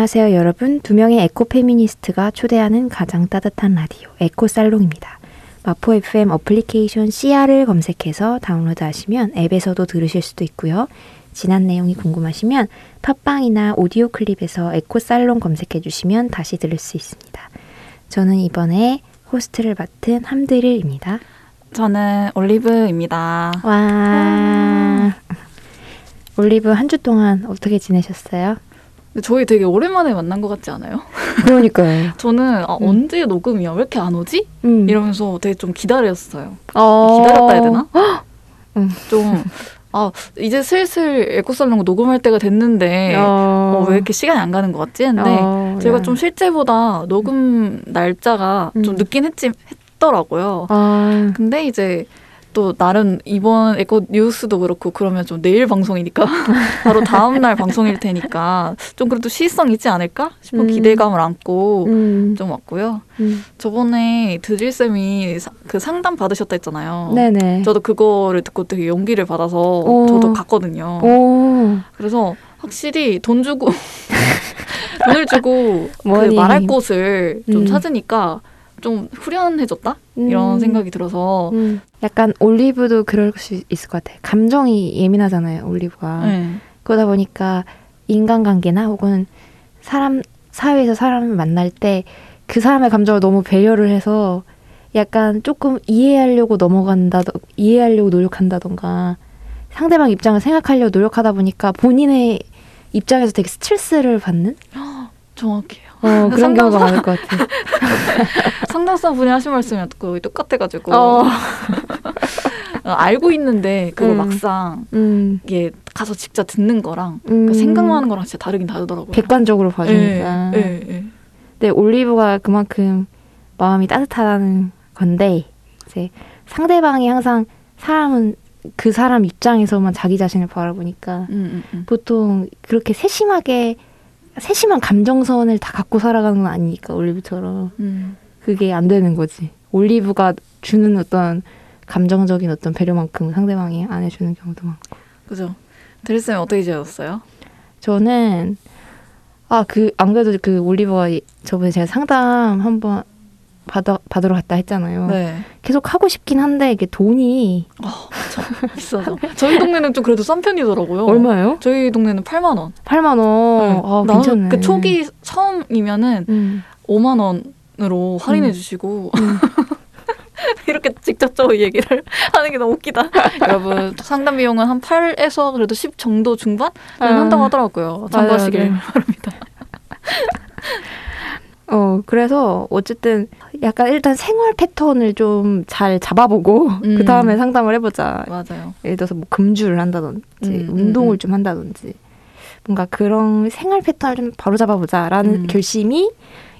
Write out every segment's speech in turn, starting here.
안녕하세요, 여러분. 두 명의 에코 페미니스트가 초대하는 가장 따뜻한 라디오, 에코 살롱입니다. 마포 FM 어플리케이션 CR을 검색해서 다운로드 하시면 앱에서도 들으실 수도 있고요. 지난 내용이 궁금하시면 팟빵이나 오디오 클립에서 에코 살롱 검색해 주시면 다시 들을 수 있습니다. 저는 이번에 호스트를 맡은 함드릴입니다. 저는 올리브입니다. 와. 올리브 한 주 동안 어떻게 지내셨어요? 저희 되게 오랜만에 만난 것 같지 않아요? 그러니까요. 저는 아, 음. 언제 녹음이야? 왜 이렇게 안 오지? 음. 이러면서 되게 좀 기다렸어요. 어. 기다렸다 해야 되나? 음. 좀, 아, 이제 슬슬 에코살롱 녹음할 때가 됐는데, 어. 어, 왜 이렇게 시간이 안 가는 것 같지? 했는데, 어, 제가 야. 좀 실제보다 녹음 날짜가 좀 음. 늦긴 했지, 했더라고요. 아, 근데 이제 또 나름 이번 에코 뉴스도 그렇고 그러면 좀 내일 방송이니까 바로 다음 날 방송일 테니까 좀 그래도 시의성 있지 않을까 싶은 음. 기대감을 안고 음. 좀 왔고요. 음. 저번에 드릴 쌤이 사- 그 상담 받으셨다 했잖아요. 네네. 저도 그거를 듣고 되게 용기를 받아서 오. 저도 갔거든요. 오. 그래서 확실히 돈 주고 돈을 주고 그. 말할 곳을 좀 음. 찾으니까 좀 후련해졌다 이런 음. 생각이 들어서 음. 약간 올리브도 그럴 수 있을 것 같아. 감정이 예민하잖아요, 올리브가. 네. 그러다 보니까 인간관계나 혹은 사람 사회에서 사람을 만날 때 그 사람의 감정을 너무 배려를 해서 약간 조금 이해하려고 넘어간다, 이해하려고 노력한다던가 상대방 입장을 생각하려고 노력하다 보니까 본인의 입장에서 되게 스트레스를 받는 정확해요. 어, 그런. 경우가 많을 것 같아. 상담사 분이 하신 말씀이 거의 똑같아가지고 어. 어, 알고 있는데 그걸 음. 막상 음, 이게 가서 직접 듣는 거랑 음. 그 생각만 하는 거랑 진짜 다르긴 다르더라고요. 객관적으로 봐주니까. 예, 예, 예. 근데 올리브가 그만큼 마음이 따뜻하다는 건데 이제 상대방이 항상 사람은 그 사람 입장에서만 자기 자신을 바라보니까 음, 음, 음. 보통 그렇게 세심하게 세심한 감정선을 다 갖고 살아가는 건 아니니까 올리브처럼 음. 그게 안 되는 거지. 올리브가 주는 어떤 감정적인 어떤 배려만큼 상대방이 안 해주는 경우도 많고. 그죠. 드레스는 어떻게 지내셨어요? 저는 아그 안 그래도 그 올리버가 이- 저번에 제가 상담 한번 받아 받으러 갔다 했잖아요. 네. 계속 하고 싶긴 한데 이게 돈이 비싸죠. 저희 동네는 좀 그래도 싼 편이더라고요. 얼마예요? 저희 동네는 8만 원. 8만 원. 아, 나는 괜찮네. 그 초기 처음이면은 음. 5만 원으로 할인해 음. 주시고 음. 이렇게 직접적으로 얘기를 하는 게 너무 웃기다. 여러분 상담 비용은 한 8에서 그래도 10 정도 중반은 아. 한다고 하더라고요. 참고하시길 맞아요. 바랍니다. 어 그래서 어쨌든 약간 일단 생활 패턴을 좀 잘 잡아보고 음. 그 다음에 상담을 해보자. 맞아요. 예를 들어서 뭐 금주를 한다든지 음, 음, 운동을 음. 좀 한다든지 뭔가 그런 생활 패턴을 좀 바로 잡아 보자라는 음. 결심이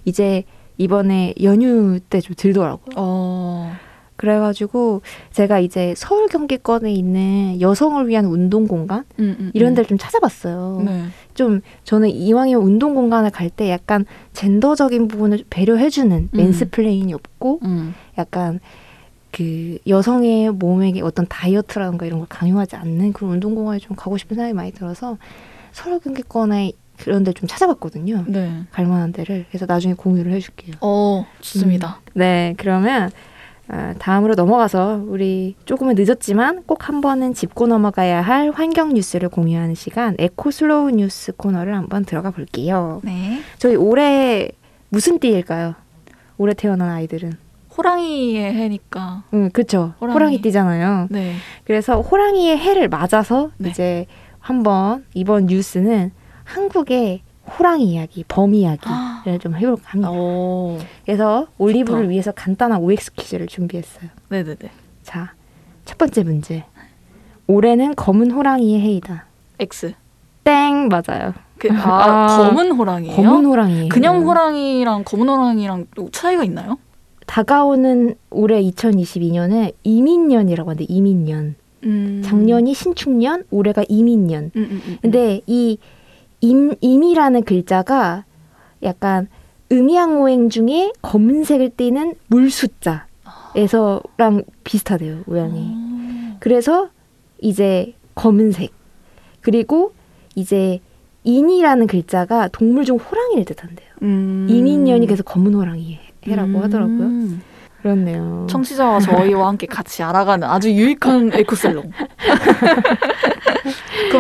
이제 이번에 연휴 때 좀 들더라고요. 어. 그래가지고 제가 이제 서울 경기권에 있는 여성을 위한 운동 공간 음, 음, 이런 음. 데를 좀 찾아봤어요. 네. 좀 저는 이왕이면 운동 공간을 갈 때 약간 젠더적인 부분을 배려해주는 음. mansplain이 없고 음. 약간 그 여성의 몸에게 어떤 다이어트라든가 이런 걸 강요하지 않는 그런 운동 공간에 좀 가고 싶은 생각이 많이 들어서 서울 경기권에 그런 데 좀 찾아봤거든요. 네. 갈 만한 데를 그래서 나중에 공유를 해줄게요. 어, 좋습니다. 네, 그러면 아, 다음으로 넘어가서 우리 조금은 늦었지만 꼭 한 번은 짚고 넘어가야 할 환경 뉴스를 공유하는 시간 eco slow 뉴스 코너를 한번 들어가 볼게요. 네. 저희 올해 무슨 띠일까요? 올해 태어난 아이들은. 호랑이의 해니까. 응, 그쵸. 호랑이. 호랑이. 띠잖아요. 네. 그래서 호랑이의 해를 맞아서 네. 이제 한번 이번 뉴스는 한국의 호랑이 이야기, 범 이야기를 좀 해볼까 합니다. 오. 그래서 올리브를 아. 좋다. 위해서 간단한 OX 퀴즈를 준비했어요. 네네네. 자, 첫 번째 문제. 올해는 검은 호랑이의 해이다. X. 땡 맞아요. 그, 아, 아, 검은 호랑이에요? 검은 호랑이. 그냥 호랑이랑 검은 호랑이랑 또 차이가 있나요? 다가오는 올해 2022년은 이민년이라고 하는데 이민년. 음. 작년이 신축년, 올해가 이민년. 음, 음, 음. 근데 이 임, 임이라는 글자가 약간 음양오행 중에 검은색을 띠는 물숫자에서랑 비슷하대요, 모양이. 어. 그래서 이제 검은색. 그리고 이제 인이라는 글자가 동물 중 호랑이를 뜻한대요. 음. 이민년이 그래서 검은 호랑이 해라고 음. 하더라고요. 그렇네요. 청취자와 저희와 함께 같이 알아가는 아주 유익한 에코살롱.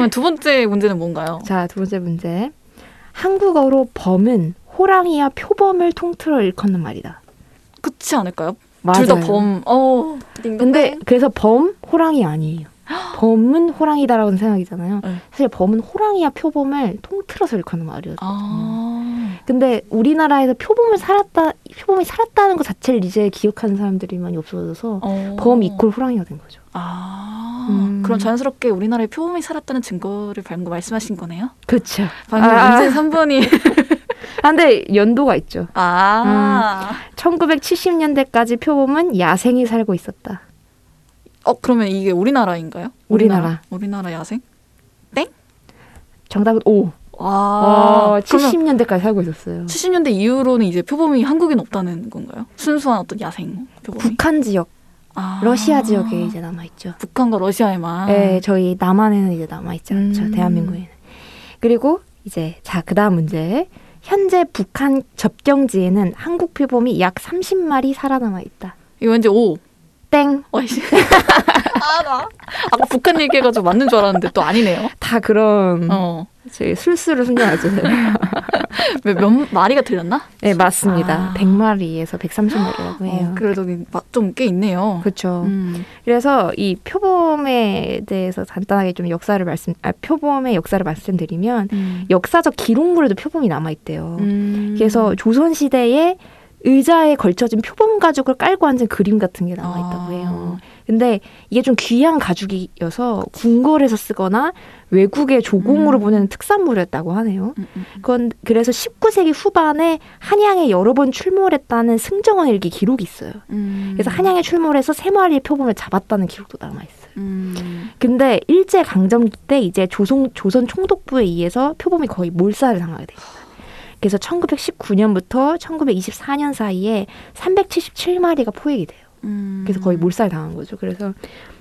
그러면 두 번째 문제는 뭔가요? 자, 두 번째 문제. 한국어로 범은 호랑이와 표범을 통틀어 일컫는 말이다. 그렇지 않을까요? 둘 다 범. 어. 근데 그래서 범 호랑이 아니에요. 범은 호랑이다라고 생각이잖아요. 네. 사실 범은 호랑이와 표범을 통틀어서 일컫는 말이었어요. 아. 근데 우리나라에서 표범을 살았다, 표범이 살았다는 것 자체를 이제 기억하는 사람들이 많이 없어져서 어. 범 이퀄 호랑이가 된 거죠. 아. 음. 그럼 자연스럽게 우리나라에 표범이 살았다는 증거를 방금 말씀하신 거네요? 그렇죠. 방금 아. 문제 3번이 아, 근데 연도가 있죠. 아. 1970년대까지 표범은 야생이 살고 있었다. 어 그러면 이게 우리나라인가요? 우리나라. 우리나라 야생? 정답은 O. 와. 어, 70년대까지 살고 있었어요. 70년대 이후로는 이제 표범이 한국엔 없다는 건가요? 순수한 어떤 야생 표범이? 북한 지역, 아. 러시아 지역에 이제 남아 있죠. 북한과 러시아에만. 네, 저희 남한에는 이제 남아 있지 않죠. 음. 대한민국에는. 그리고 이제 자 그다음 문제. 현재 북한 접경지에는 한국 표범이 약 30마리 살아남아 있다. 이거 왠지 오. 땡. 와이씨. 아, 나. 아까 북한 얘기해가지고 맞는 줄 알았는데 또 아니네요. 다 그런 어. 술수를. 몇, 몇 마리가 틀렸나? 네, 맞습니다. 아. 100마리에서 130마리라고 해요. 어, 그래도 좀 꽤 있네요. 그렇죠. 음. 그래서 이 표범에 대해서 간단하게 좀 역사를 말씀, 아, 표범의 역사를 말씀드리면 음. 역사적 기록물에도 표범이 남아 있대요. 음. 그래서 조선 시대에 의자에 걸쳐진 표범 가죽을 깔고 앉은 그림 같은 게 남아 있다고 아. 해요. 근데 이게 좀 귀한 가죽이어서 궁궐에서 쓰거나 외국에 조공으로 음. 보내는 특산물이었다고 하네요. 음, 음. 그건 그래서 19세기 후반에 한양에 여러 번 출몰했다는 승정원 일기 기록이 있어요. 음. 그래서 한양에 출몰해서 세 마리의 표범을 잡았다는 기록도 남아 있어요. 음. 근데 일제 강점기 때 이제 조선 조선 총독부에 의해서 표범이 거의 몰살을 당하게 됩니다. 그래서 1919년부터 1924년 사이에 377마리가 포획이 돼요. 음. 그래서 거의 몰살 당한 거죠. 그래서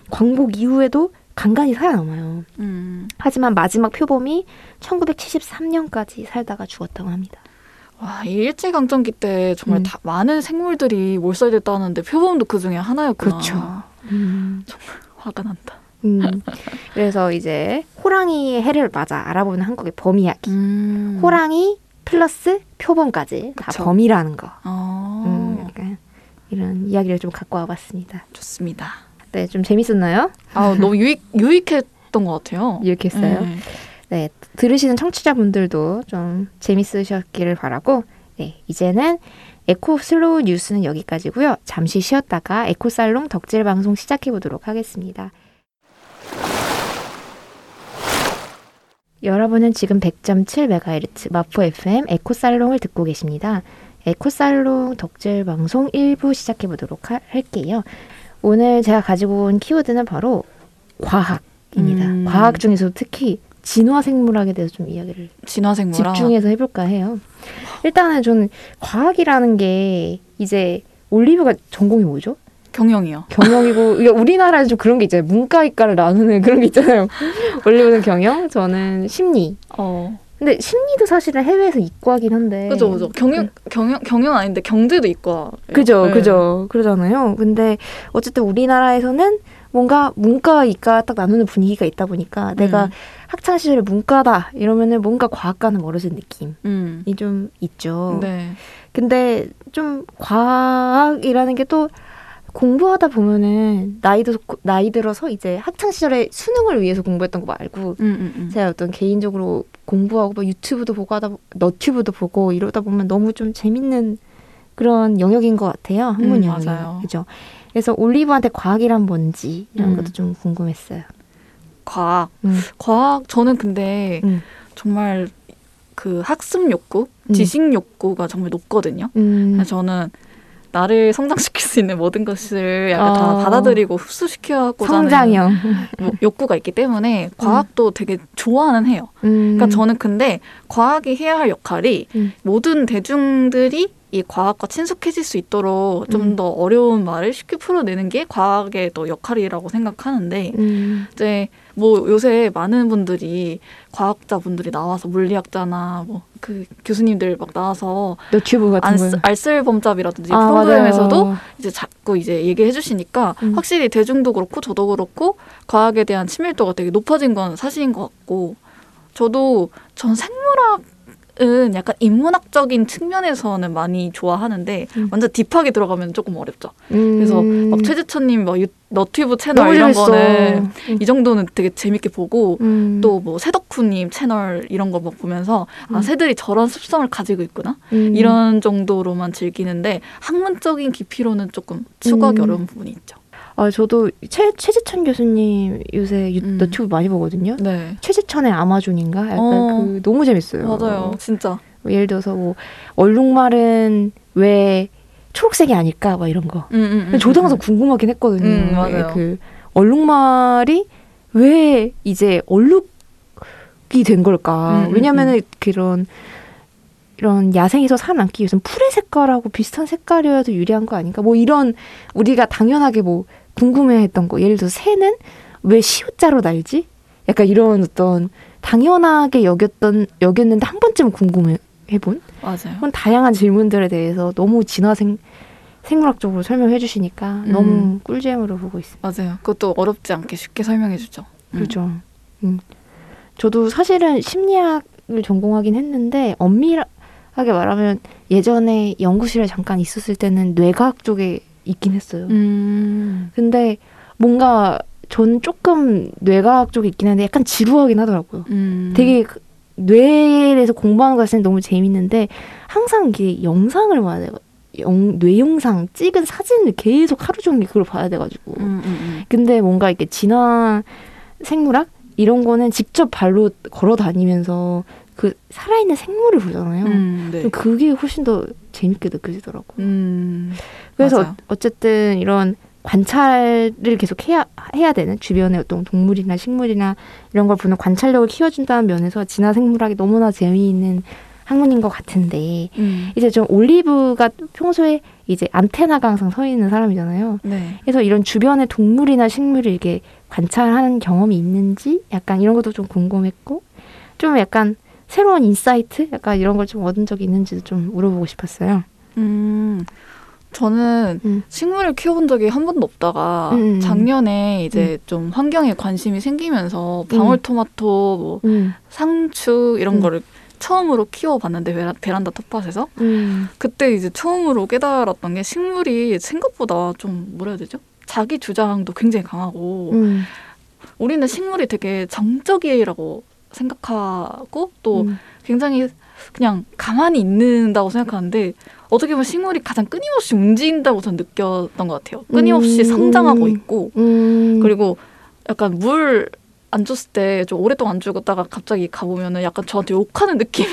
광복 이후에도 간간히 살아남아요. 음. 하지만 마지막 표범이 1973년까지 살다가 죽었다고 합니다. 와, 이 일제강점기 때 정말 음. 다 많은 생물들이 몰살됐다는데 표범도 그 중에 하나였구나. 그렇죠. 음. 화가 난다. 음. 그래서 이제 호랑이의 해를 맞아 알아보는 한국의 범 이야기. 음. 호랑이 플러스 표범까지 다 그쵸. 범이라는 거. 어. 음, 약간 이런 이야기를 좀 갖고 와봤습니다. 좋습니다. 네, 좀 재밌었나요? 아, 너무 유익 유익했던 것 같아요. 이렇게 했어요. 네. 네, 들으시는 청취자분들도 좀 재밌으셨기를 바라고, 네, 이제는 eco slow 뉴스는 여기까지고요. 잠시 쉬었다가 에코 살롱 덕질 방송 시작해 보도록 하겠습니다. 여러분은 지금 100.7MHz 마포 FM 에코 살롱을 듣고 계십니다. 에코 살롱 덕질 방송 1부 시작해 보도록 하- 할게요. 오늘 제가 가지고 온 키워드는 바로 과학입니다. 음. 과학 중에서도 특히 진화 생물학에 대해서 좀 이야기를 진화생물학. 집중해서 해볼까 해요. 일단은 저는 과학이라는 게 이제 올리브가 전공이 뭐죠? 경영이요. 경영이고 이게 우리나라에 좀 그런 게 있잖아요. 문과 이과를 나누는 그런 게 있잖아요. 올리브는 경영, 저는 심리. 어. 근데 심리도 사실은 해외에서 이과긴 한데. 그죠, 그죠. 경영 경영 경영 아닌데 경제도 있고. 그죠, 네. 그죠. 그러잖아요. 근데 어쨌든 우리나라에서는 뭔가 문과, 이과 딱 나누는 분위기가 있다 보니까 내가 음. 학창 시절에 문과다 이러면은 뭔가 과학과는 멀어진 느낌이 음. 좀 있죠. 네. 근데 좀 과학이라는 게 또 공부하다 보면은 나이 들 나이 들어서 이제 학창 시절에 수능을 위해서 공부했던 거 말고 음, 음, 음. 제가 어떤 개인적으로 공부하고 뭐 유튜브도 보고 하다 보- 너튜브도 보고 이러다 보면 너무 좀 재밌는 그런 영역인 것 같아요 학문 음, 영역 맞아요. 그죠 그래서 올리브한테 과학이란 뭔지 이런 음. 것도 좀 궁금했어요 과학. 음. 과학 저는 근데 음. 정말 그 학습 욕구, 음. 지식 욕구가 정말 높거든요. 음, 그래서 저는 나를 성장시킬 수 있는 모든 것을 약간 다 어. 받아들이고 흡수시켜고자 하는 성장형 뭐 욕구가 있기 때문에 과학도 되게 좋아는 해요. 음. 그러니까 저는 근데 과학이 해야 할 역할이 음. 모든 대중들이 이 과학과 친숙해질 수 있도록 좀 음. 더 어려운 말을 쉽게 풀어내는 게 과학의 또 역할이라고 생각하는데 음. 이제 뭐 요새 많은 분들이 과학자분들이 나와서 물리학자나 뭐 그 교수님들 막 나와서 너튜브 같은 거. 알쓸범잡이라든지 아, 프로그램에서도 맞아요. 이제 자꾸 이제 얘기해 주시니까 음. 확실히 대중도 그렇고 저도 그렇고 과학에 대한 친밀도가 되게 높아진 건 사실인 것 같고 저도 전 생물학 은 약간 인문학적인 측면에서는 많이 좋아하는데 음. 완전 딥하게 들어가면 조금 어렵죠. 음. 그래서 막 최재천님 막 유- 너튜브 채널 이런 재밌어. 거는 이 정도는 되게 재밌게 보고 음. 또뭐 새덕후님 채널 이런 거 막 보면서 아 음. 새들이 저런 습성을 가지고 있구나 음. 이런 정도로만 즐기는데 학문적인 깊이로는 조금 추구하기 음. 어려운 부분이 있죠. 아 저도 최 최지천 교수님 요새 유, 음. 너튜브 많이 보거든요. 네. 최지천의 아마존인가? 약간 어. 그 너무 재밌어요. 맞아요. 진짜. 뭐 예를 들어서 뭐 얼룩말은 왜 초록색이 아닐까? 막 이런 거. 음, 음, 근데 저도 항상 궁금하긴 했거든요. 음, 맞아요. 그 얼룩말이 왜 이제 얼룩이 된 걸까? 음, 음, 왜냐면은 그런 이런 야생에서 살아남기 위해서는 풀의 색깔하고 비슷한 색깔이어야도 유리한 거 아닌가? 뭐 이런 우리가 당연하게 뭐 궁금해했던 거. 예를 들어서 새는 왜 시옷자로 날지? 약간 이런 어떤 당연하게 여겼던 여겼는데 한 번쯤 궁금해 해본 맞아요. 그런 다양한 질문들에 대해서 너무 진화생 생물학적으로 설명해 주시니까 음. 너무 꿀잼으로 보고 있습니다. 맞아요. 그것도 어렵지 않게 쉽게 설명해 주죠. 음. 그렇죠. 음. 저도 사실은 심리학을 전공하긴 했는데 엄밀하게 말하면 예전에 연구실에 잠깐 있었을 때는 뇌과학 쪽에 있긴 했어요. 음. 근데 뭔가 전 조금 뇌과학 쪽에 있긴 한데 약간 지루하긴 하더라고요. 음. 되게 그 뇌에 대해서 공부하는 것은 너무 재밌는데 항상 이게 영상을 봐야 돼요. 영, 뇌 영상 찍은 사진을 계속 하루 종일 그걸 봐야 돼가지고. 음, 음, 음. 근데 뭔가 이렇게 진화 생물학 이런 거는 직접 발로 걸어 다니면서 그 살아있는 생물을 보잖아요. 음, 네. 그게 훨씬 더 재밌게 느껴지더라고요. 음. 그래서 맞아요. 어쨌든 이런 관찰을 계속 해야 해야 되는 주변의 어떤 동물이나 식물이나 이런 걸 보는 관찰력을 키워준다는 면에서 진화 생물학이 너무나 재미있는 학문인 것 같은데 음. 이제 좀 올리브가 평소에 이제 안테나가 항상 서 있는 사람이잖아요. 네. 그래서 이런 주변의 동물이나 식물을 이렇게 관찰하는 경험이 있는지 약간 이런 것도 좀 궁금했고 좀 약간 새로운 insight 약간 이런 걸 좀 얻은 적이 있는지도 좀 물어보고 싶었어요. 음. 저는 음. 식물을 키워본 적이 한 번도 없다가 음. 작년에 이제 좀 환경에 관심이 생기면서 방울토마토, 뭐 음. 상추 이런 음. 거를 처음으로 키워봤는데 베라, 베란다 텃밭에서 음. 그때 이제 처음으로 깨달았던 게 식물이 생각보다 좀 뭐라 해야 되죠? 자기 주장도 굉장히 강하고 음. 우리는 식물이 되게 정적이라고 생각하고 또 음. 굉장히 그냥 가만히 있는다고 생각하는데 어떻게 보면 식물이 가장 끊임없이 움직인다고 전 느꼈던 것 같아요. 끊임없이 음. 성장하고 있고 음. 그리고 약간 물 안 줬을 때 좀 오랫동안 안 주었다가 갑자기 가보면은 약간 저한테 욕하는 느낌이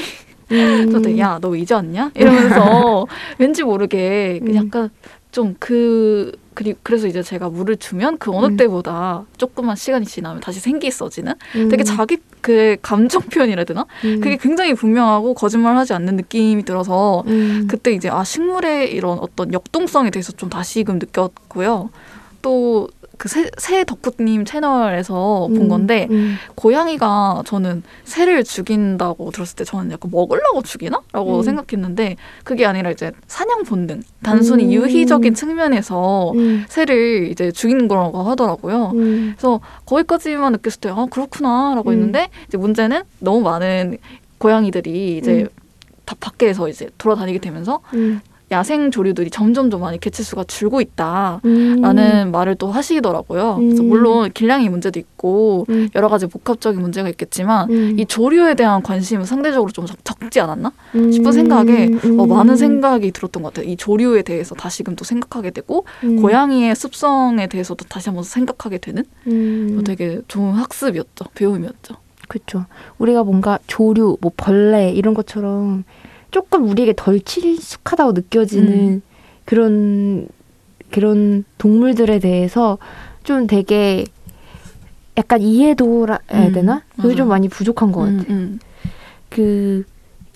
음. 저한테 야너 왜 이제 왔냐 이러면서 왠지 모르게 그 음. 약간 좀 그 그리 그래서 이제 제가 물을 주면 그 어느 음. 때보다 조금만 시간이 지나면 다시 생기 있어지는 음. 되게 자기 그 감정 표현이라 해야 되나 음. 그게 굉장히 분명하고 거짓말하지 않는 느낌이 들어서 음. 그때 이제 아 식물의 이런 어떤 역동성에 대해서 좀 다시금 느꼈고요. 또 그새 덕후님 채널에서 본 음. 건데 음. 고양이가 저는 새를 죽인다고 들었을 때 저는 약간 먹으려고 죽이나?라고 음. 생각했는데 그게 아니라 이제 사냥 본능 단순히 음. 유희적인 측면에서 음. 새를 이제 죽이는 거라고 하더라고요. 음. 그래서 거기까지만 느꼈을 때 아 그렇구나라고 음. 했는데 이제 문제는 너무 많은 고양이들이 이제 음. 다 밖에서 이제 돌아다니게 되면서 음. 야생 조류들이 점점 더 많이 개체수가 줄고 있다라는 음. 말을 또 하시더라고요. 그래서 음. 물론 길냥이 문제도 있고 음. 여러 가지 복합적인 문제가 있겠지만 음. 이 조류에 대한 관심은 상대적으로 좀 적- 적지 않았나 음. 싶은 생각에 음. 어, 많은 생각이 들었던 것 같아요. 이 조류에 대해서 다시금 또 생각하게 되고 음. 고양이의 습성에 대해서도 다시 한번 생각하게 되는 음. 뭐 되게 좋은 학습이었죠. 배움이었죠. 그렇죠. 우리가 뭔가 조류, 뭐 벌레 이런 것처럼 조금 우리에게 덜 친숙하다고 느껴지는 음. 그런 그런 동물들에 대해서 좀 되게 약간 이해도라 해야 음, 되나? 그게 좀 맞아요. 많이 부족한 것 같아. 음, 음. 그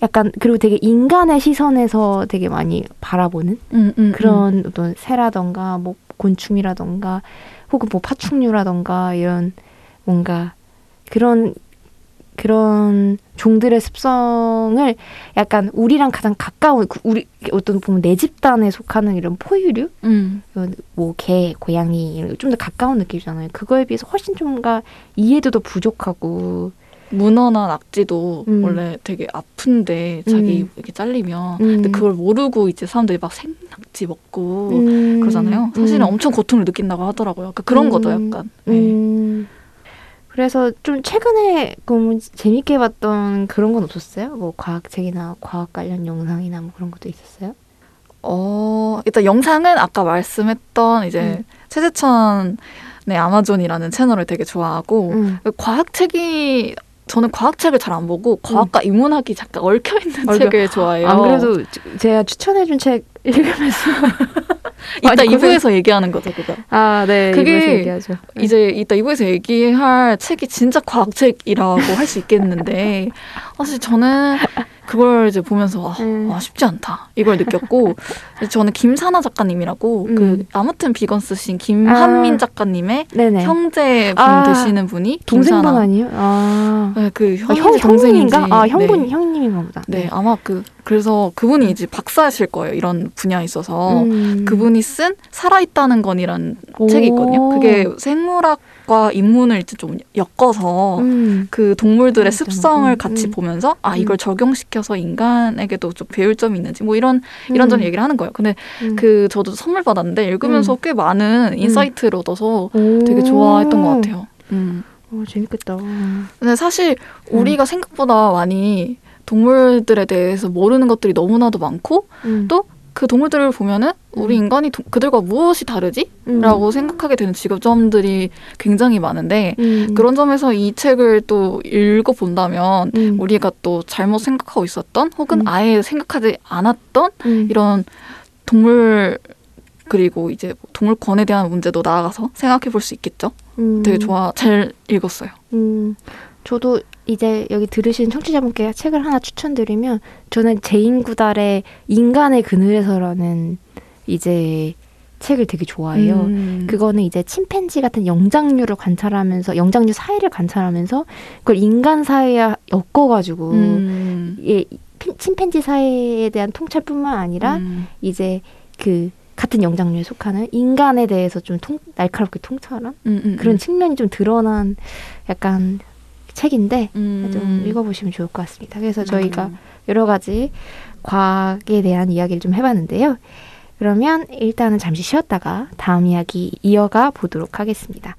약간 그리고 되게 인간의 시선에서 되게 많이 바라보는 음, 음, 그런 어떤 새라던가 뭐 곤충이라던가 혹은 뭐 파충류라던가 이런 뭔가 그런 그런 종들의 습성을 약간 우리랑 가장 가까운 그 우리 어떤 보면 내 집단에 속하는 이런 포유류 음. 이런 뭐 개, 고양이 좀더 가까운 느낌이잖아요. 그거에 비해서 훨씬 좀가 이해도도 부족하고 문어나 낙지도 음. 원래 되게 아픈데 자기 음. 이렇게 잘리면 음. 근데 그걸 모르고 이제 사람들이 막 생낙지 먹고 음, 그러잖아요. 사실은 음. 엄청 고통을 느낀다고 하더라고요. 그러니까 그런 음. 거죠, 약간. 네. 음. 그래서 좀 최근에 그럼 재밌게 봤던 그런 건 없었어요? 뭐 과학책이나 과학 관련 영상이나 뭐 그런 것도 있었어요? 어, 일단 영상은 아까 말씀했던 이제 음. 최재천의 아마존이라는 채널을 되게 좋아하고 음. 과학책이 저는 과학책을 잘 안 보고 과학과 인문학이 잠깐 얽혀 있는 책을 좋아해요. 안 그래도 제가 추천해준 책 읽으면서 이따 많이 2부에서 얘기하는 거죠, 그거. 아, 네. 그게. 이제 이따 2부에서 얘기할 책이 진짜 과학책이라고 할 수 있겠는데 사실 저는 그걸 이제 보면서 아, 음. 아, 쉽지 않다 이걸 느꼈고 저는 김사나 작가님이라고 음. 그 아무튼 비건 쓰신 김한민 아. 작가님의 네네. 형제 분 아, 되시는 분이 동생분 아니에요? 아, 네, 그 아, 형 동생인지 형님인가? 아, 형분 네. 형님인가 보다. 네, 아마 그 그래서 그분이 이제 박사실 거예요 이런 분야에 있어서 음. 그분이 쓴 살아있다는 건이란 오. 책이 있거든요. 그게 생물학 과 인문을 이제 좀 엮어서 음. 그 동물들의 음, 습성을 음, 같이 음. 보면서 아 이걸 음. 적용시켜서 인간에게도 좀 배울 점이 있는지 뭐 이런 이런저런 얘기를 하는 거예요. 근데 음. 그 저도 선물 받았는데 읽으면서 음. 꽤 많은 insight를 얻어서 오. 되게 좋아했던 것 같아요. 음. 오, 재밌겠다. 근데 사실 음. 우리가 생각보다 많이 동물들에 대해서 모르는 것들이 너무나도 많고 음. 또 그 동물들을 보면은 우리 음. 인간이 도- 그들과 무엇이 다르지? 음. 라고 생각하게 되는 지점들이 굉장히 많은데 음. 그런 점에서 이 책을 또 읽어 본다면 음. 우리가 또 잘못 생각하고 있었던 혹은 음. 아예 생각하지 않았던 음. 이런 동물 그리고 이제 뭐 동물권에 대한 문제도 나아가서 생각해 볼 수 있겠죠. 음. 되게 좋아 잘 읽었어요. 음, 저도 이제 여기 들으신 청취자분께 책을 하나 추천드리면 저는 제인 구달의 인간의 그늘에서라는 이제 책을 되게 좋아해요. 음. 그거는 이제 침팬지 같은 영장류를 관찰하면서 영장류 사회를 관찰하면서 그걸 인간 사회에 엮어가지고 음. 예, 피- 침팬지 사회에 대한 통찰뿐만 아니라 음. 이제 그 같은 영장류에 속하는 인간에 대해서 좀 통, 날카롭게 통찰한 음, 음, 그런 음. 측면이 좀 드러난 약간 책인데 음. 좀 읽어보시면 좋을 것 같습니다. 그래서 저희가 음. 여러 가지 과학에 대한 이야기를 좀 해봤는데요. 그러면 일단은 잠시 쉬었다가 다음 이야기 이어가 보도록 하겠습니다.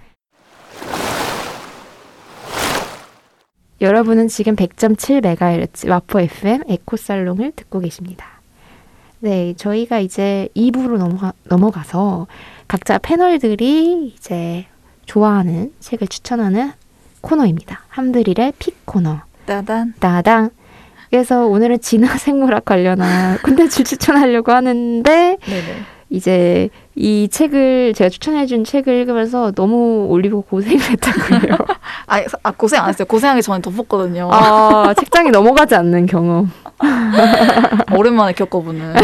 여러분은 지금 100.7MHz 와포 FM 에코살롱을 듣고 계십니다. 네, 저희가 이제 2부로 넘어가, 넘어가서 각자 패널들이 이제 좋아하는 책을 추천하는 코너입니다. 함드릴의 픽 코너. 따단. 따당. 그래서 오늘은 진화생물학 관련한 콘텐츠 추천하려고 하는데 네네. 이제 이 책을 제가 추천해준 책을 읽으면서 너무 올리고 고생을 했다고요. 아, 아 고생 안 했어요. 고생하기 전에 덮었거든요. 아 책장이 넘어가지 않는 경험. 오랜만에 겪어보는.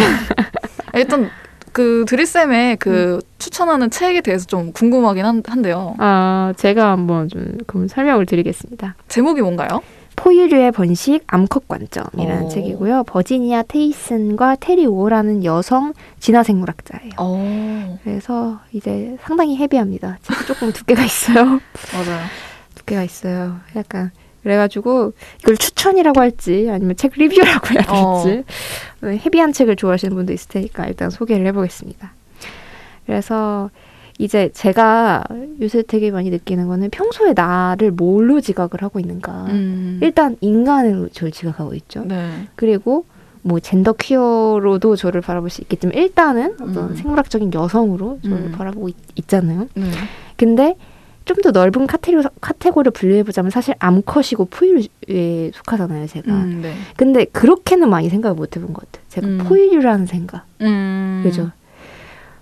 일단 그 드리쌤의 그 추천하는 책에 대해서 좀 궁금하긴 한, 한데요. 아 제가 한번 좀 그럼 설명을 드리겠습니다. 제목이 뭔가요? 포유류의 번식 암컷 관점이라는 오. 책이고요. 버지니아 테이슨과 테리 오라는 여성 진화생물학자예요. 어, 그래서 이제 상당히 헤비합니다. 조금 두께가 있어요. 맞아요. 두께가 있어요. 약간 그래가지고 이걸 추천이라고 할지 아니면 책 리뷰라고 해야 어. 될지 헤비한 책을 좋아하시는 분도 있을 테니까 일단 소개를 해보겠습니다. 그래서 이제 제가 요새 되게 많이 느끼는 거는 평소에 나를 뭘로 지각을 하고 있는가. 음. 일단 인간으로 저를 지각하고 있죠. 네. 그리고 뭐 젠더 퀴어로도 저를 바라볼 수 있겠지만 일단은 어떤 음. 생물학적인 여성으로 저를 음. 바라보고 있, 잖아요 네. 근데 좀 더 넓은 카테고리, 카테고리를 분류해보자면 사실 암컷이고 포유류에 속하잖아요, 제가. 음, 네. 근데 그렇게는 많이 생각을 못 해본 것 같아요. 제가 음. 포유류라는 생각. 음. 그죠?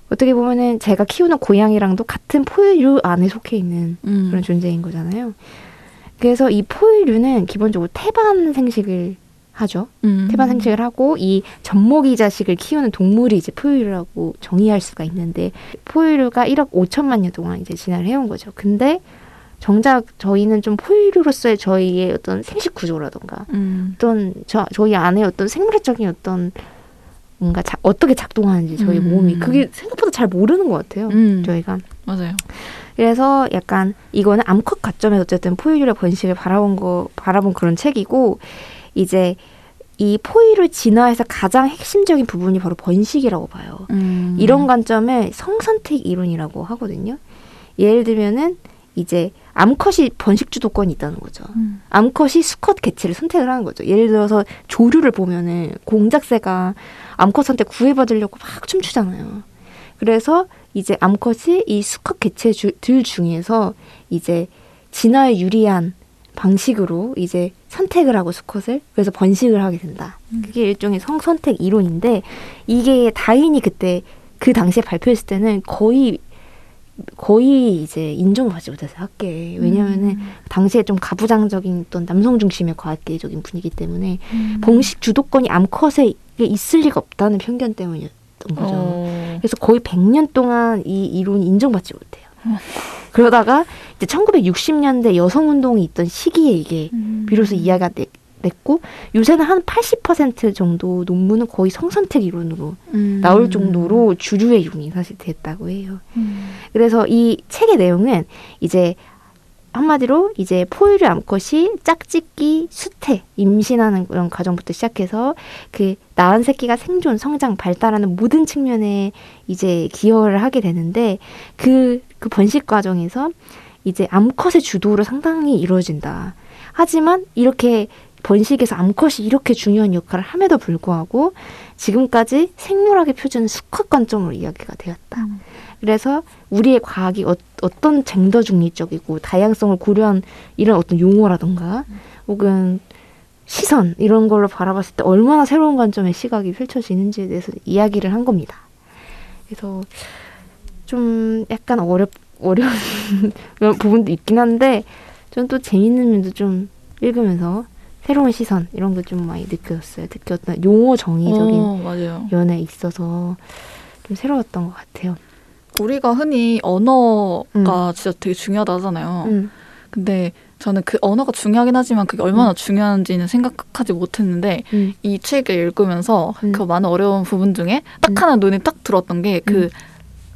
어떻게 보면은 제가 키우는 고양이랑도 같은 포유류 안에 속해 있는 음. 그런 존재인 거잖아요. 그래서 이 포유류는 기본적으로 태반 생식을 하죠. 음. 태반 생식을 하고 이 젖먹이 자식을 키우는 동물이 이제 포유류라고 정의할 수가 있는데 포유류가 1억 5천만 년 동안 이제 진화를 해온 거죠. 근데 정작 저희는 좀 포유류로서의 저희의 어떤 생식 구조라던가 음. 어떤 저, 저희 안에 어떤 생물학적인 어떤 뭔가 자, 어떻게 작동하는지 저희 음. 몸이 그게 생각보다 잘 모르는 것 같아요. 음. 저희가 맞아요. 그래서 약간 이거는 암컷 관점에서 어쨌든 포유류의 번식을 바라본 거 바라본 그런 책이고 이제 이 포유류 진화에서 가장 핵심적인 부분이 바로 번식이라고 봐요. 음. 이런 관점을 성선택 이론이라고 하거든요. 예를 들면은 이제 암컷이 번식 주도권이 있다는 거죠. 음. 암컷이 수컷 개체를 선택을 하는 거죠. 예를 들어서 조류를 보면은 공작새가 암컷 선택 구애받으려고 막 춤추잖아요. 그래서 이제 암컷이 이 수컷 개체들 중에서 이제 진화에 유리한 방식으로 이제 선택을 하고 수컷을 그래서 번식을 하게 된다. 음. 그게 일종의 성선택 이론인데 이게 다인이 그때 그 당시에 발표했을 때는 거의 거의 이제 인정을 받지 못했어요 학계에 왜냐면은 음. 당시에 좀 가부장적인 어떤 남성 중심의 과학계적인 분위기 때문에 음. 번식 주도권이 암컷에 있을 리가 없다는 편견 때문이었던 거죠. 어. 그래서 거의 100년 동안 이 이론이 인정받지 못해요. 어. 그러다가 이제 1960년대 여성 운동이 있던 시기에 이게 음. 비로소 이해가 되- 됐고 요새는 한 80% 정도 논문은 거의 성선택 이론으로 음. 나올 정도로 주류의 이론이 사실 됐다고 해요. 음. 그래서 이 책의 내용은 이제 한마디로 이제 포유류 암컷이 짝짓기, 수태, 임신하는 그런 과정부터 시작해서 그 낳은 새끼가 생존, 성장, 발달하는 모든 측면에 이제 기여를 하게 되는데 그, 그 번식 과정에서 이제 암컷의 주도로 상당히 이루어진다. 하지만 이렇게 번식에서 암컷이 이렇게 중요한 역할을 함에도 불구하고 지금까지 생물학의 표준은 수컷 관점으로 이야기가 되었다. 음. 그래서 우리의 과학이 어, 어떤 젠더 중립적이고 다양성을 고려한 이런 어떤 용어라던가 혹은 시선 이런 걸로 바라봤을 때 얼마나 새로운 관점의 시각이 펼쳐지는지에 대해서 이야기를 한 겁니다. 그래서 좀 약간 어렵 어려운 부분도 있긴 한데 좀또 재밌는 면도 좀 읽으면서 새로운 시선 이런 거 좀 많이 느꼈어요. 특히 어떤 용어 정의적인 어, 맞아요. 면에 있어서 좀 새로웠던 것 같아요. 우리가 흔히 언어가 진짜 되게 중요하다 하잖아요. 음. 근데 저는 그 언어가 중요하긴 하지만 그게 얼마나 중요한지는 생각하지 못했는데 음. 이 책을 읽으면서 음. 그 많은 어려운 부분 중에 딱 음. 하나 눈에 딱 들었던 게그 음.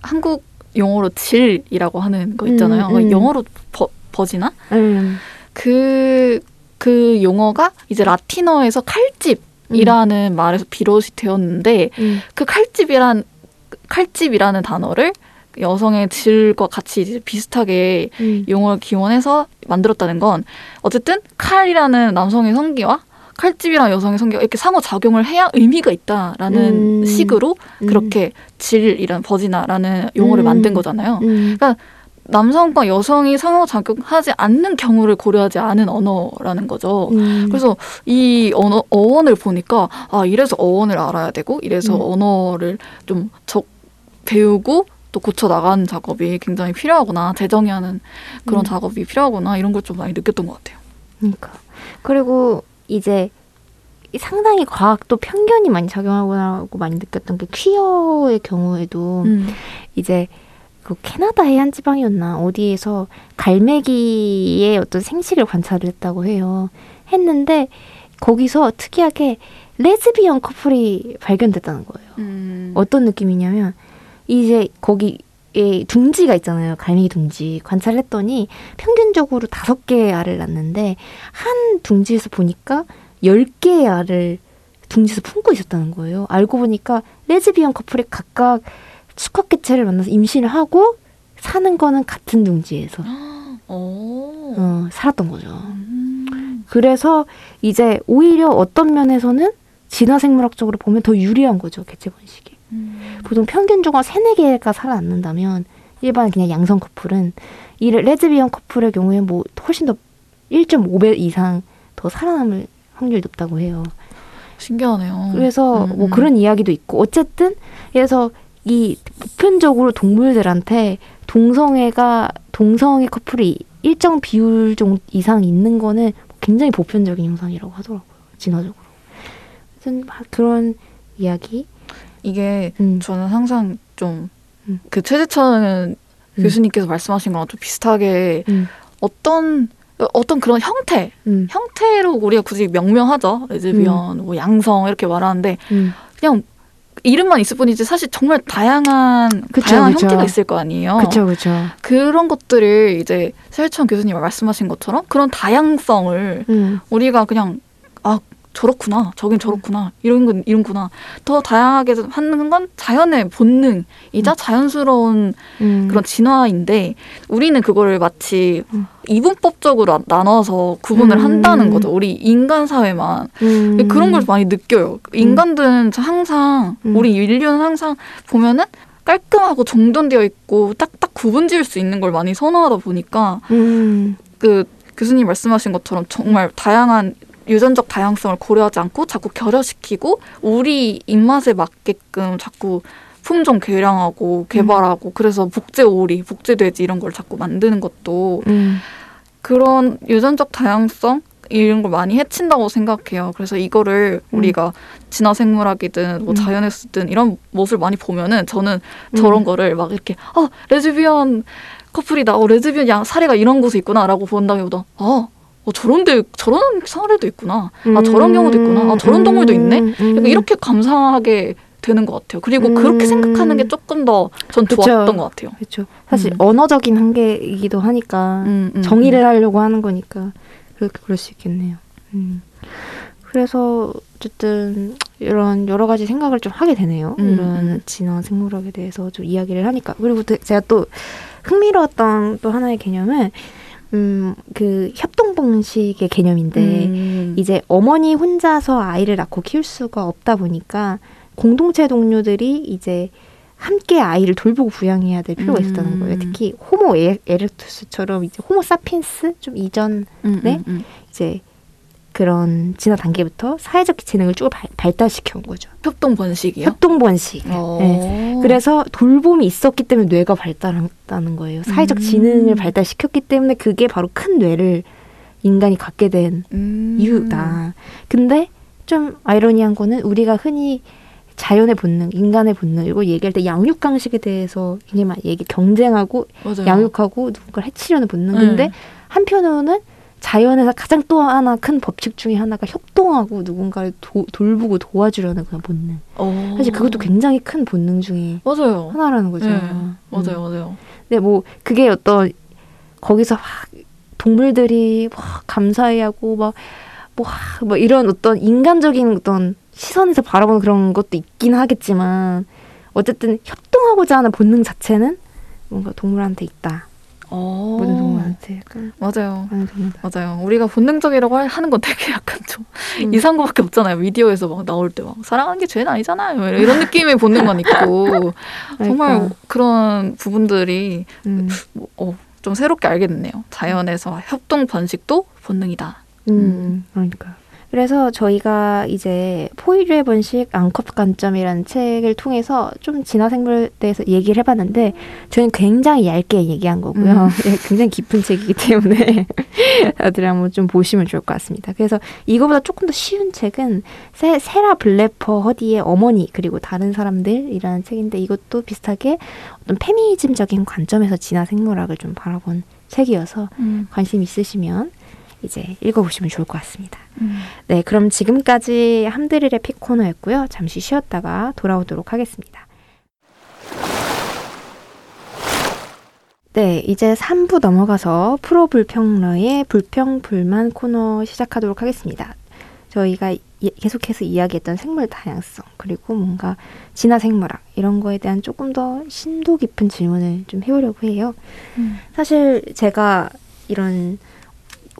한국 용어로 질이라고 하는 거 있잖아요. 음, 음. 영어로 버, 버지나? 음. 그, 그 용어가 이제 라틴어에서 칼집이라는 말에서 비롯이 되었는데 음. 그 칼집이란 칼집이라는 단어를 여성의 질과 같이 비슷하게 음. 용어를 기원해서 만들었다는 건 어쨌든 칼이라는 남성의 성기와 칼집이라는 여성의 성기가 이렇게 상호 작용을 해야 의미가 있다라는 음. 식으로 음. 그렇게 질이란 버지나라는 용어를 음. 만든 거잖아요. 음. 남성과 여성이 상호 작용하지 않는 경우를 고려하지 않은 언어라는 거죠. 음. 그래서 이 언어, 어원을 보니까 아 이래서 어원을 알아야 되고 이래서 음. 언어를 좀 적, 배우고 또 고쳐 나가는 작업이 굉장히 필요하구나 재정의하는 그런 음. 작업이 필요하구나 이런 걸 좀 많이 느꼈던 것 같아요. 그러니까 그리고 이제 상당히 과학도 편견이 많이 작용하고 많이 느꼈던 게 퀴어의 경우에도 음. 이제 그 캐나다 해안 지방이었나 어디에서 갈매기의 어떤 생식을 관찰을 했다고 해요. 했는데 거기서 특이하게 레즈비언 커플이 발견됐다는 거예요. 음. 어떤 느낌이냐면 이제 거기에 둥지가 있잖아요. 갈매기 둥지. 관찰했더니 평균적으로 다섯 개의 알을 낳는데 한 둥지에서 보니까 열 개의 알을 둥지에서 품고 있었다는 거예요. 알고 보니까 레즈비언 커플이 각각 수컷 개체를 만나서 임신을 하고 사는 거는 같은 둥지에서 오. 어, 살았던 거죠. 음. 그래서 이제 오히려 어떤 면에서는 진화 생물학적으로 보면 더 유리한 거죠. 개체 번식이. 음. 보통 평균적으로 세네 개가 살아남는다면 일반 그냥 양성 커플은 이 레즈비언 커플의 경우에 뭐 훨씬 더 1.5배 이상 더 살아남을 확률이 높다고 해요. 신기하네요. 그래서 음, 뭐 음. 그런 이야기도 있고 어쨌든 그래서 이 보편적으로 동물들한테 동성애가 동성애 커플이 일정 비율 정 이상 있는 거는 굉장히 보편적인 현상이라고 하더라고요. 진화적으로. 하여튼 그런 이야기. 이게 음. 저는 항상 좀 음. 그 최재천 음. 교수님께서 말씀하신 거랑 좀 비슷하게 음. 어떤 어떤 그런 형태 음. 형태로 우리가 굳이 명명하죠 레즈비언 뭐 양성 이렇게 말하는데 음. 그냥 이름만 있을 뿐이지 사실 정말 다양한 그쵸, 다양한 그쵸. 형태가 있을 거 아니에요. 그쵸 그쵸. 그런 것들을 이제 최혜천 교수님 말씀하신 것처럼 그런 다양성을 음. 우리가 그냥 아 저렇구나 저긴 저렇구나 이런 건 이런구나 더 다양하게 하는 건 자연의 본능이자 음. 자연스러운 음. 그런 진화인데 우리는 그거를 마치 음. 이분법적으로 나- 나눠서 구분을 음. 한다는 거죠 우리 인간 사회만 음. 그런 걸 많이 느껴요 인간들은 항상 음. 우리 인류는 항상 보면은 깔끔하고 정돈되어 있고 딱딱 구분지을 수 있는 걸 많이 선호하다 보니까 음. 그 교수님 말씀하신 것처럼 정말 다양한 유전적 다양성을 고려하지 않고 자꾸 결여시키고 우리 입맛에 맞게끔 자꾸 품종 개량하고 개발하고 그래서 복제 오리, 복제 돼지 이런 걸 자꾸 만드는 것도 음. 그런 유전적 다양성 이런 걸 많이 해친다고 생각해요. 그래서 이거를 음. 우리가 진화 생물학이든 뭐 음. 자연에서든 이런 모습을 많이 보면은 저는 저런 음. 거를 막 이렇게 아 레즈비언 커플이다, 어, 레즈비언 양 사례가 이런 곳에 있구나라고 본다기보다 아 어, 저런 데 저런 사례도 있구나, 아 저런 경우도 있구나, 아 저런 동물도 있네. 음. 약간 이렇게 감상하게 되는 것 같아요. 그리고 음. 그렇게 생각하는 게 조금 더 전. 좋았던 것 같아요. 그렇죠. 사실 음. 언어적인 한계이기도 하니까 음, 음, 정의를 하려고 하는 거니까 그렇게 그럴 수 있겠네요. 음. 그래서 어쨌든 이런 여러 가지 생각을 좀 하게 되네요. 음, 이런 음. 진화 생물학에 대해서 좀 이야기를 하니까 그리고 또 제가 또 흥미로웠던 또 하나의 개념은 음 그 협동봉식의 개념인데 음. 이제 어머니 혼자서 아이를 낳고 키울 수가 없다 보니까 공동체 동료들이 이제 함께 아이를 돌보고 부양해야 될 필요가 있었다는 음. 거예요. 특히 호모 에- 에렉투스처럼 이제 호모 사피엔스 좀 이전 음, 네? 음, 음. 이제 그런 진화 단계부터 사회적 지능을 쭉 발, 발달시켜 온 거죠. 협동 번식이요. 협동 번식. 어. 네. 그래서 돌봄이 있었기 때문에 뇌가 발달했다는 거예요. 사회적 음. 지능을 발달시켰기 때문에 그게 바로 큰 뇌를 인간이 갖게 된 음. 이유다. 근데 좀 아이러니한 거는 우리가 흔히 자연의 본능, 인간의 본능 이거 얘기할 때 양육 강식에 대해서 굉장히 많이 얘기 경쟁하고 맞아요. 양육하고 누군가를 해치려는 본능. 근데 네. 한편으로는 자연에서 가장 또 하나 큰 법칙 중에 하나가 협동하고 누군가를 도- 돌보고 도와주려는 그런 본능. 어. 사실 그것도 굉장히 큰 본능 중에 맞아요. 하나라는 거죠. 네. 음. 맞아요, 맞아요. 근데 뭐 그게 어떤 거기서 막 동물들이 막 감사해하고 막 뭐, 하- 뭐 이런 어떤 인간적인 어떤 시선에서 바라보는 그런 것도 있긴 하겠지만 어쨌든 협동하고자 하는 본능 자체는 뭔가 동물한테 있다. 어. 모든 동물한테 약간 맞아요. 맞아요. 우리가 본능적이라고 할- 하는 건 되게 약간 좀 음. 이상한 거밖에 없잖아요. 미디어에서 막 나올 때 막 사랑하는 게 죄는 아니잖아요. 뭐 이런 느낌의 본능만 있고 정말 그러니까, 그런 부분들이 음, 뭐, 어, 좀 새롭게 알게 됐네요. 자연에서 협동 번식도 본능이다. 음, 그러니까. 그래서 저희가 이제 포유류의 번식 앙컵 관점이라는 책을 통해서 좀 진화생물에 대해서 얘기를 해봤는데 저희는 굉장히 얇게 얘기한 거고요. 음. 예, 굉장히 깊은 책이기 때문에 다들 한번 좀 보시면 좋을 것 같습니다. 그래서 이거보다 조금 더 쉬운 책은 세, 세라 블래퍼 허디의 어머니 그리고 다른 사람들이라는 책인데 이것도 비슷하게 어떤 페미니즘적인 관점에서 진화생물학을 좀 바라본 책이어서 음. 관심 있으시면 이제 읽어보시면 좋을 것 같습니다. 음. 네, 그럼 지금까지 함드릴의 pick 코너였고요. 잠시 쉬었다가 돌아오도록 하겠습니다. 네, 이제 3부 넘어가서 프로 불평러의 불평 불만 코너 시작하도록 하겠습니다. 저희가 이- 계속해서 이야기했던 생물 다양성 그리고 뭔가 진화 생물학 이런 거에 대한 조금 더 심도 깊은 질문을 좀 해보려고 해요. 음. 사실 제가 이런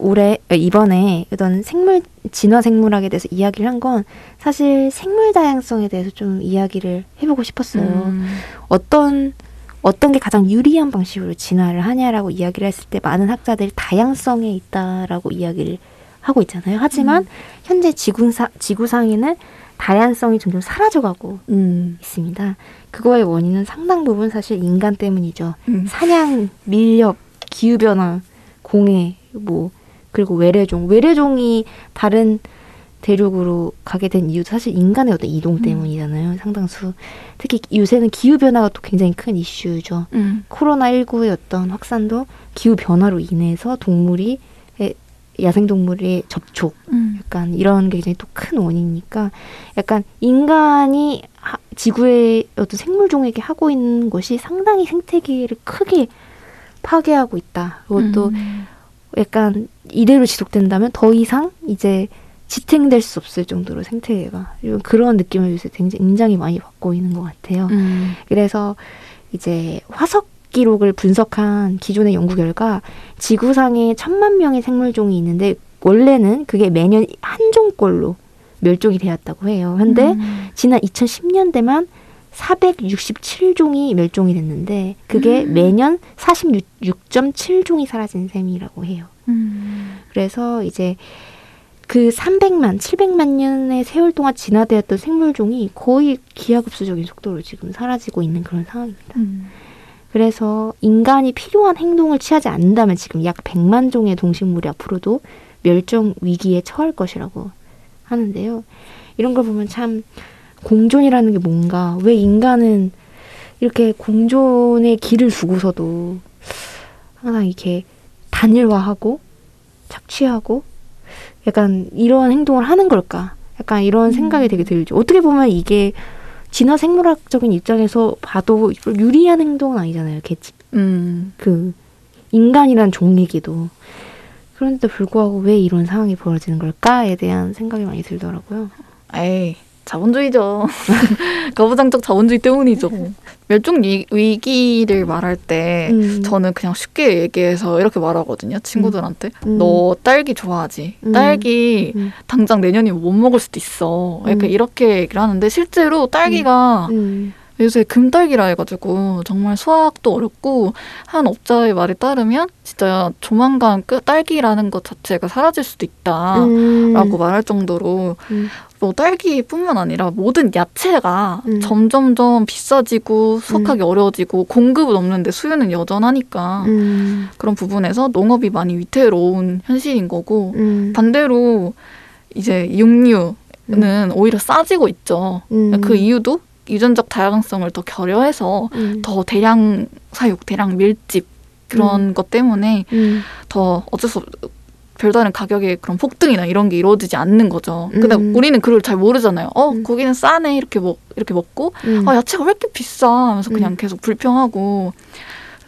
올해 어, 이번에 어떤 생물 진화 생물학에 대해서 이야기를 한 건 사실 생물 다양성에 대해서 좀 이야기를 해보고 싶었어요. 음. 어떤 어떤 게 가장 유리한 방식으로 진화를 하냐라고 이야기를 했을 때 많은 학자들이 다양성에 있다라고 이야기를 하고 있잖아요. 하지만 현재 지구사, 지구상에는 다양성이 점점 사라져가고 음. 있습니다. 그거의 원인은 상당 부분 사실 인간 때문이죠. 음. 사냥, 밀렵, 기후변화, 공해, 뭐 그리고 외래종. 외래종이 다른 대륙으로 가게 된 이유도 사실 인간의 어떤 이동 음. 때문이잖아요. 상당수. 특히 요새는 기후 변화가 또 굉장히 큰 이슈죠. 음. 코로나 19의 어떤 확산도 기후 변화로 인해서 동물이 에, 야생 동물의 접촉 음. 약간 이런 게 굉장히 또 큰 원인이니까 약간 인간이 하- 지구의 어떤 생물종에게 하고 있는 것이 상당히 생태계를 크게 파괴하고 있다. 그것도 음. 약간 이대로 지속된다면 더 이상 이제 지탱될 수 없을 정도로 생태계가 그런 느낌을 요새 굉장히 굉장히 많이 받고 있는 것 같아요. 음. 그래서 이제 화석 기록을 분석한 기존의 연구 결과 지구상에 천만 명의 생물종이 있는데 원래는 그게 매년 한 종꼴로 멸종이 되었다고 해요. 근데 음. 지난 2010년대만 467종이 멸종이 됐는데 그게 음. 매년 46.7종이 사라진 셈이라고 해요. 음. 그래서 이제 그 300만, 700만 년의 세월 동안 진화되었던 생물종이 거의 기하급수적인 속도로 지금 사라지고 있는 그런 상황입니다. 음. 그래서 인간이 필요한 행동을 취하지 않는다면 지금 약 100만 종의 동식물이 앞으로도 멸종 위기에 처할 것이라고 하는데요. 이런 걸 보면 참 공존이라는 게 뭔가 왜 인간은 이렇게 공존의 길을 두고서도 항상 이렇게 단일화하고 착취하고 약간 이런 행동을 하는 걸까? 약간 이런 생각이 되게 들죠. 어떻게 보면 이게 진화 생물학적인 입장에서 봐도 유리한 행동은 아니잖아요. 개체 음. 그 인간이란 종에게도 그런데도 불구하고 왜 이런 상황이 벌어지는 걸까에 대한 생각이 많이 들더라고요. 에이, 자본주의죠. 거부장적 자본주의 때문이죠. 멸종 위, 위기를 말할 때 음. 저는 그냥 쉽게 얘기해서 이렇게 말하거든요. 친구들한테. 음. 너 딸기 좋아하지? 음. 딸기 음. 당장 내년이면 못 먹을 수도 있어. 약간 음. 이렇게 얘기를 하는데 실제로 딸기가 음. 요새 금딸기라 해가지고 정말 수확도 어렵고 한 업자의 말에 따르면 진짜 조만간 그 딸기라는 것 자체가 사라질 수도 있다라고 음. 말할 정도로 음. 뭐 딸기뿐만 아니라 모든 야채가 음. 점점점 비싸지고 수확하기 어려워지고 공급은 없는데 수요는 여전하니까 음. 그런 부분에서 농업이 많이 위태로운 현실인 거고 음. 반대로 이제 육류는 오히려 싸지고 있죠. 음. 그 이유도 유전적 다양성을 더 결여해서 음. 더 대량 사육, 대량 밀집 그런 것 때문에 음. 더 어쩔 수 없, 별다른 가격의 그런 폭등이나 이런 게 이루어지지 않는 거죠. 근데 음. 우리는 그걸 잘 모르잖아요. 어, 음. 거기는 싸네 이렇게 먹 이렇게 먹고 음. 아 야채가 왜 이렇게 비싸 하면서 그냥 음. 계속 불평하고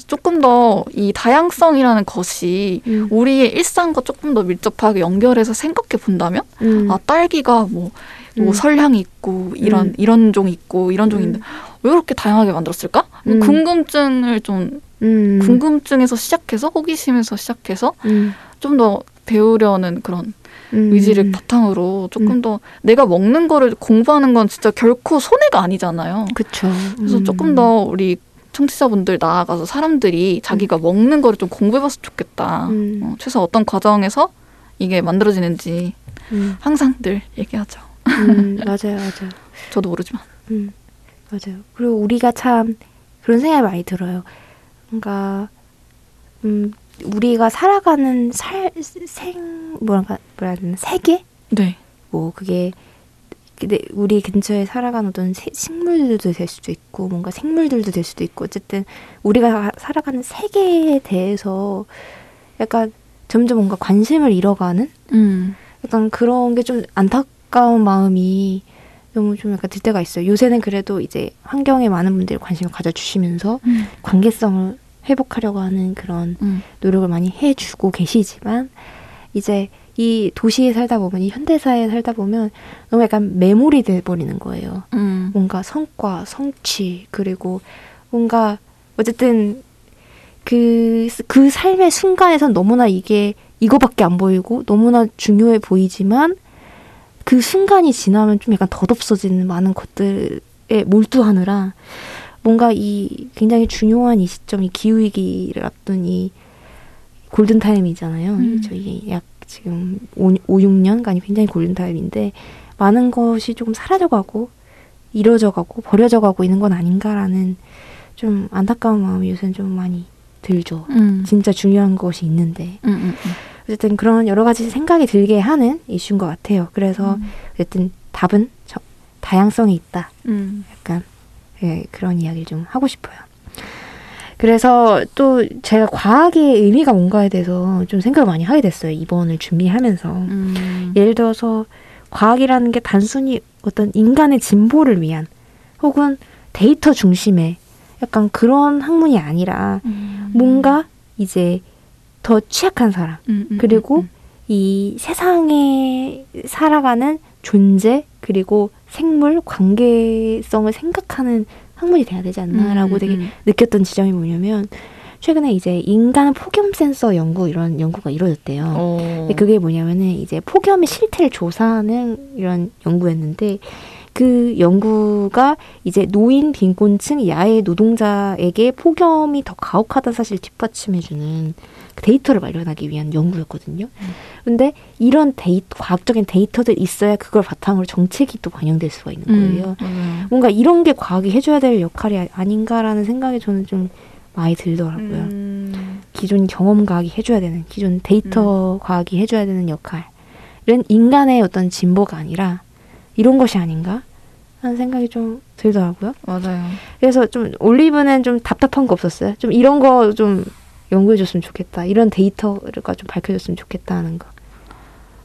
조금 더 이 다양성이라는 것이 음. 우리의 일상과 조금 더 밀접하게 연결해서 생각해 본다면 음. 아 딸기가 뭐, 뭐 음. 설향이 있고 이런 음. 이런 종이 있고 이런 종이 음. 있는데 왜 이렇게 다양하게 만들었을까? 음. 궁금증을 좀 음. 궁금증에서 시작해서 호기심에서 시작해서 음. 좀더 배우려는 그런 음. 의지를 바탕으로 조금 음. 더 내가 먹는 거를 공부하는 건 진짜 결코 손해가 아니잖아요. 그쵸. 그래서 음. 조금 더 우리 청취자분들 나아가서 사람들이 자기가 먹는 거를 좀 공부해봤으면 좋겠다. 음. 어, 최소 어떤 과정에서 이게 만들어지는지 음. 항상 늘 얘기하죠. 음. 맞아요, 맞아요. 저도 모르지만. 음, 맞아요. 그리고 우리가 참 그런 생각이 많이 들어요. 그러니까, 음, 우리가 살아가는 살, 생, 뭐랄까, 뭐라 해야 세계? 네. 뭐, 그게, 근데 우리 근처에 살아가는 어떤 세- 식물들도 될 수도 있고, 뭔가 생물들도 될 수도 있고, 어쨌든 우리가 살아가는 세계에 대해서 약간 점점 뭔가 관심을 잃어가는? 음. 약간 그런 게 좀 안타까운 마음이 너무 좀 약간 들 때가 있어요. 요새는 그래도 이제 환경에 많은 분들이 관심을 가져주시면서 음. 관계성을 회복하려고 하는 그런 음. 노력을 많이 해주고 계시지만 이제 이 도시에 살다 보면 이 현대사에 살다 보면 너무 약간 매몰이 돼버리는 거예요. 음. 뭔가 성과, 성취 그리고 뭔가 어쨌든 그, 그 삶의 순간에선 너무나 이게 이거밖에 안 보이고 너무나 중요해 보이지만 그 순간이 지나면 좀 약간 덧없어지는 많은 것들에 몰두하느라 뭔가 이 굉장히 중요한 이 시점, 이 기후위기를 앞둔 이 골든타임이잖아요. 음. 저희 약 지금 5, 5 6년간이 굉장히 골든타임인데 많은 것이 조금 사라져가고 이뤄져가고 버려져가고 있는 건 아닌가라는 좀 안타까운 마음이 요새는 좀 많이 들죠. 음. 진짜 중요한 것이 있는데 음. 어쨌든 그런 여러 가지 생각이 들게 하는 이슈인 것 같아요. 그래서 음. 어쨌든 답은 저, 다양성이 있다. 음. 약간 예, 그런 이야기를 좀 하고 싶어요. 그래서 또 제가 과학의 의미가 뭔가에 대해서 좀 생각을 많이 하게 됐어요. 이번을 준비하면서. 음. 예를 들어서 과학이라는 게 단순히 어떤 인간의 진보를 위한 혹은 데이터 중심의 약간 그런 학문이 아니라 음. 뭔가 이제 더 취약한 사람 음, 음, 그리고 음, 이 세상에 살아가는 존재 그리고 생물 관계성을 생각하는 학문이 돼야 되지 않나라고 음, 되게 음. 느꼈던 지점이 뭐냐면 최근에 이제 인간 폭염 센서 연구 이런 연구가 이루어졌대요. 어. 근데 그게 뭐냐면은 이제 폭염의 실태를 조사하는 이런 연구였는데 그 연구가 이제 노인 빈곤층 야외 노동자에게 폭염이 더 가혹하다는 사실을 뒷받침해주는 그 데이터를 마련하기 위한 연구였거든요. 음. 근데 이런 데이 과학적인 데이터들이 있어야 그걸 바탕으로 정책이 또 반영될 수가 있는 거예요. 음. 뭔가 이런 게 과학이 해줘야 될 역할이 아- 아닌가라는 생각이 저는 좀 많이 들더라고요. 음. 기존 경험 과학이 해줘야 되는 기존 데이터 과학이 해줘야 되는 역할은 인간의 어떤 진보가 아니라 이런 것이 아닌가 하는 생각이 좀 들더라고요. 맞아요. 그래서 좀 올리브는 좀 답답한 거 없었어요. 좀 이런 거좀 연구해줬으면 좋겠다. 이런 데이터가 좀 밝혀졌으면 좋겠다 하는 거.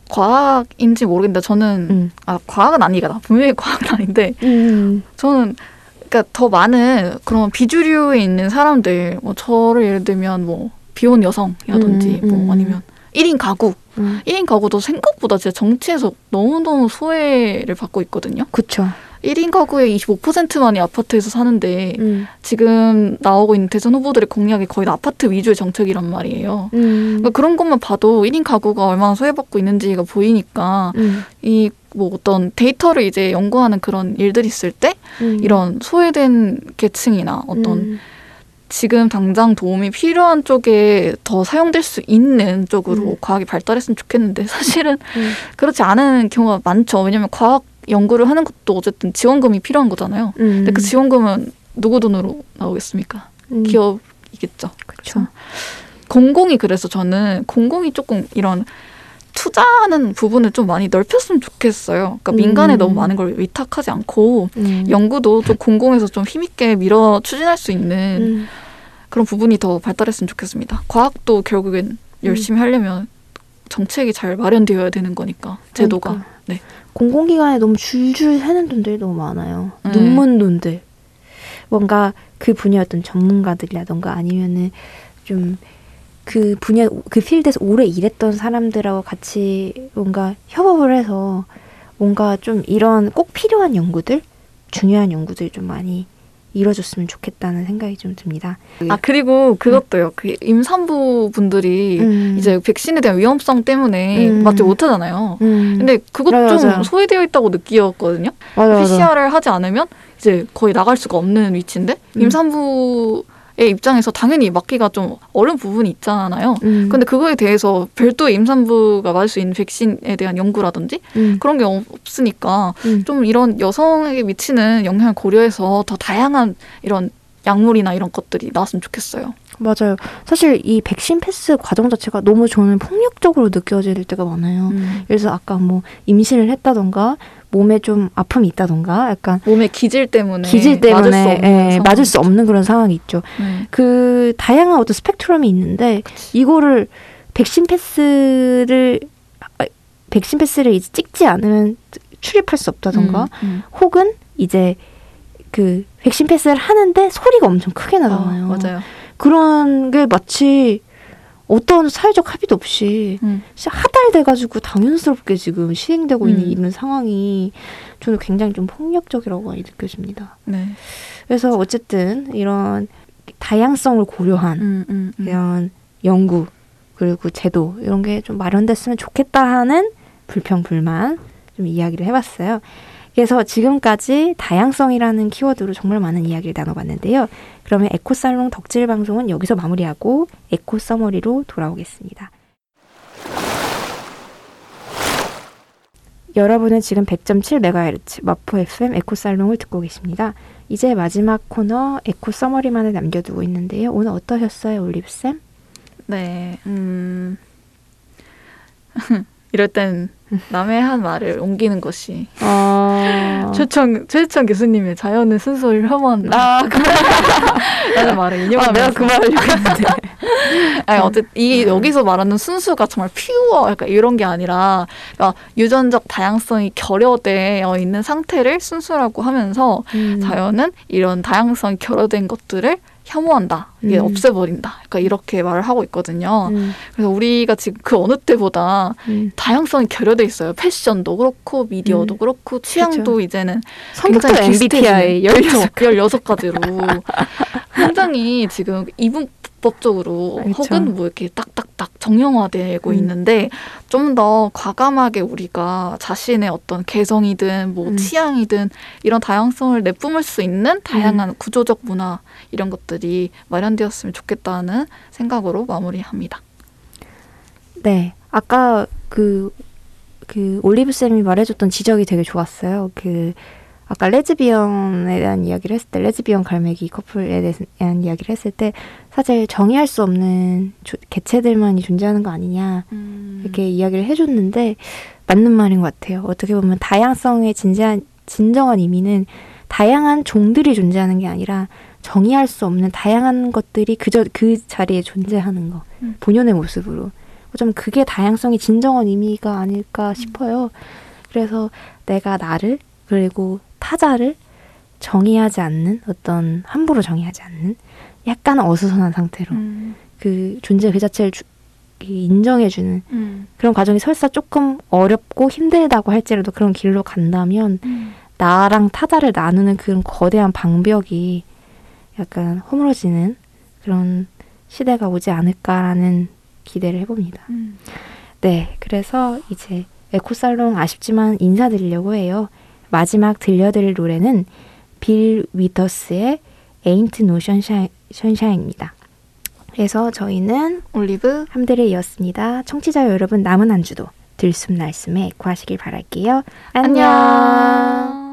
과학인지 모르겠는데 저는 음. 아 과학은 아니가 분명히 과학은 아닌데 음. 저는 그러니까 더 많은 그런 비주류에 있는 사람들 뭐 저를 예를 들면 뭐 비혼 여성이라든지 음, 음. 뭐 아니면 1인 가구 음. 1인 가구도 생각보다 진짜 정치에서 너무너무 소외를 받고 있거든요. 그쵸. 1인 가구의 25%만이 아파트에서 사는데 음. 지금 나오고 있는 대선 후보들의 공약이 거의 다 아파트 위주의 정책이란 말이에요. 음. 그러니까 그런 것만 봐도 1인 가구가 얼마나 소외받고 있는지가 보이니까 음. 이뭐 어떤 데이터를 이제 연구하는 그런 일들이 있을 때 음. 이런 소외된 계층이나 어떤 음. 지금 당장 도움이 필요한 쪽에 더 사용될 수 있는 쪽으로 음. 과학이 발달했으면 좋겠는데 사실은 음. 그렇지 않은 경우가 많죠. 왜냐하면 과학 연구를 하는 것도 어쨌든 지원금이 필요한 거잖아요. 음. 근데 그 지원금은 누구 돈으로 나오겠습니까? 음. 기업이겠죠. 그쵸. 공공이 그래서 저는 공공이 조금 이런 투자하는 부분을 좀 많이 넓혔으면 좋겠어요. 그러니까 민간에 음. 너무 많은 걸 위탁하지 않고 음. 연구도 좀 공공에서 좀 힘있게 밀어 추진할 수 있는 음. 그런 부분이 더 발달했으면 좋겠습니다. 과학도 결국엔 열심히 하려면 정책이 잘 마련되어야 되는 거니까 제도가 그러니까. 네. 공공기관에 너무 줄줄 새는 돈들이 너무 많아요. 네. 눈먼 돈들. 뭔가 그 분야 어떤 전문가들이라던가 아니면은 좀 그 분야 그 필드에서 오래 일했던 사람들하고 같이 뭔가 협업을 해서 뭔가 좀 이런 꼭 필요한 연구들 중요한 연구들이 좀 많이 이루어졌으면 좋겠다는 생각이 좀 듭니다. 아 그리고 그것도요. 그 임산부 분들이 음. 이제 백신에 대한 위험성 때문에 음. 맞지 못하잖아요. 음. 근데 그것 맞아요, 좀 맞아요. 소외되어 있다고 느꼈거든요. 맞아, 맞아. PCR을 하지 않으면 이제 거의 나갈 수가 없는 위치인데 음. 임산부의 입장에서 당연히 맞기가 좀 어려운 부분이 있잖아요. 음. 근데 그거에 대해서 별도의 임산부가 맞을 수 있는 백신에 대한 연구라든지 음. 그런 게 없- 없으니까 음. 좀 이런 여성에게 미치는 영향을 고려해서 더 다양한 이런 약물이나 이런 것들이 나왔으면 좋겠어요. 맞아요. 사실 이 백신 패스 과정 자체가 너무 저는 폭력적으로 느껴질 때가 많아요. 음. 그래서 아까 뭐 임신을 했다던가 몸에 좀 아픔이 있다던가 약간 몸의 기질 때문에 기질 때문에 맞을 수 없는 예. 맞을 수 없는 그런 상황이 있죠. 네. 그 다양한 어떤 스펙트럼이 있는데 이거를 백신 패스를 아, 백신 패스를 이제 찍지 않으면 출입할 수 없다던가 음, 음. 혹은 이제 그 백신 패스를 하는데 소리가 엄청 크게 나잖아요. 아, 맞아요. 그런 게 마치 어떤 사회적 합의도 없이 음. 진짜 하달돼가지고 당연스럽게 지금 시행되고 있는 음. 이런 상황이 저는 굉장히 좀 폭력적이라고 많이 느껴집니다. 네. 그래서 어쨌든 이런 다양성을 고려한 음, 음, 음. 이런 연구 그리고 제도 이런 게 좀 마련됐으면 좋겠다 하는 불평 불만 좀 이야기를 해봤어요. 그래서 지금까지 다양성이라는 키워드로 정말 많은 이야기를 나눠봤는데요. 그러면 에코살롱 덕질 방송은 여기서 마무리하고 eco summary로 돌아오겠습니다. 여러분은 지금 100.7MHz 마포 FM 에코살롱을 듣고 계십니다. 이제 마지막 코너 eco summary만을 남겨두고 있는데요. 오늘 어떠셨어요, 올리브쌤? 네. 음. 이럴 땐 남의 한 말을 옮기는 것이 어... 최천 최천 교수님의 자연은 순수를 혐오한다. 아, 그, 라는 말을 아, 인용하면서 내가 그 말을 했는데. 아니 어쨌든 이 음. 여기서 말하는 순수가 정말 퓨어 약간 이런 게 아니라 그러니까 유전적 다양성이 결여되어 있는 상태를 순수라고 하면서 음. 자연은 이런 다양성이 결여된 것들을 혐오한다. 이게 음. 없애버린다. 그러니까 이렇게 말을 하고 있거든요. 음, 그래서 우리가 지금 그 어느 때보다 음. 다양성이 결여돼 있어요. 패션도 그렇고 미디어도 음. 그렇고 취향도 그쵸. 이제는 성격도 굉장히 MBTI 비슷해지는. 그렇죠. 16가지로 굉장히 지금 이분 법적으로 그쵸. 혹은 뭐 이렇게 딱딱딱 정형화되고 음. 있는데 좀 더 과감하게 우리가 자신의 어떤 개성이든 뭐 음. 취향이든 이런 다양성을 내뿜을 수 있는 다양한 구조적 문화 이런 것들이 마련되었으면 좋겠다는 생각으로 마무리합니다. 네. 아까 그, 그, 올리브 쌤이 말해줬던 지적이 되게 좋았어요. 그, 아까 레즈비언에 대한 이야기를 했을 때, 레즈비언 갈매기 커플에 대한 이야기를 했을 때, 사실 정의할 수 없는 조- 개체들만이 존재하는 거 아니냐, 이렇게 이야기를 해줬는데, 맞는 말인 것 같아요. 어떻게 보면 다양성의 진지한, 진정한 의미는 다양한 종들이 존재하는 게 아니라, 정의할 수 없는 다양한 것들이 그저 그 자리에 존재하는 거. 음. 본연의 모습으로. 좀 그게 다양성의 진정한 의미가 아닐까 싶어요. 그래서 내가 나를 그리고 타자를 정의하지 않는 어떤 함부로 정의하지 않는 약간 어수선한 상태로 음. 그 존재 그 자체를 주- 이 인정해주는 음. 그런 과정이 설사 조금 어렵고 힘들다고 할지라도 그런 길로 간다면 음. 나랑 타자를 나누는 그런 거대한 방벽이 약간 허물어지는 그런 시대가 오지 않을까라는 기대를 해봅니다. 음. 네, 그래서 이제 에코살롱 아쉽지만 인사드리려고 해요. 마지막 들려드릴 노래는 빌 위더스의 Ain't No Sunshine, Sunshine입니다. 그래서 저희는 올리브 함대를 이었습니다. 청취자 여러분 남은 한 주도 들숨 날숨에 에코하시길 바랄게요. 안녕. 안녕.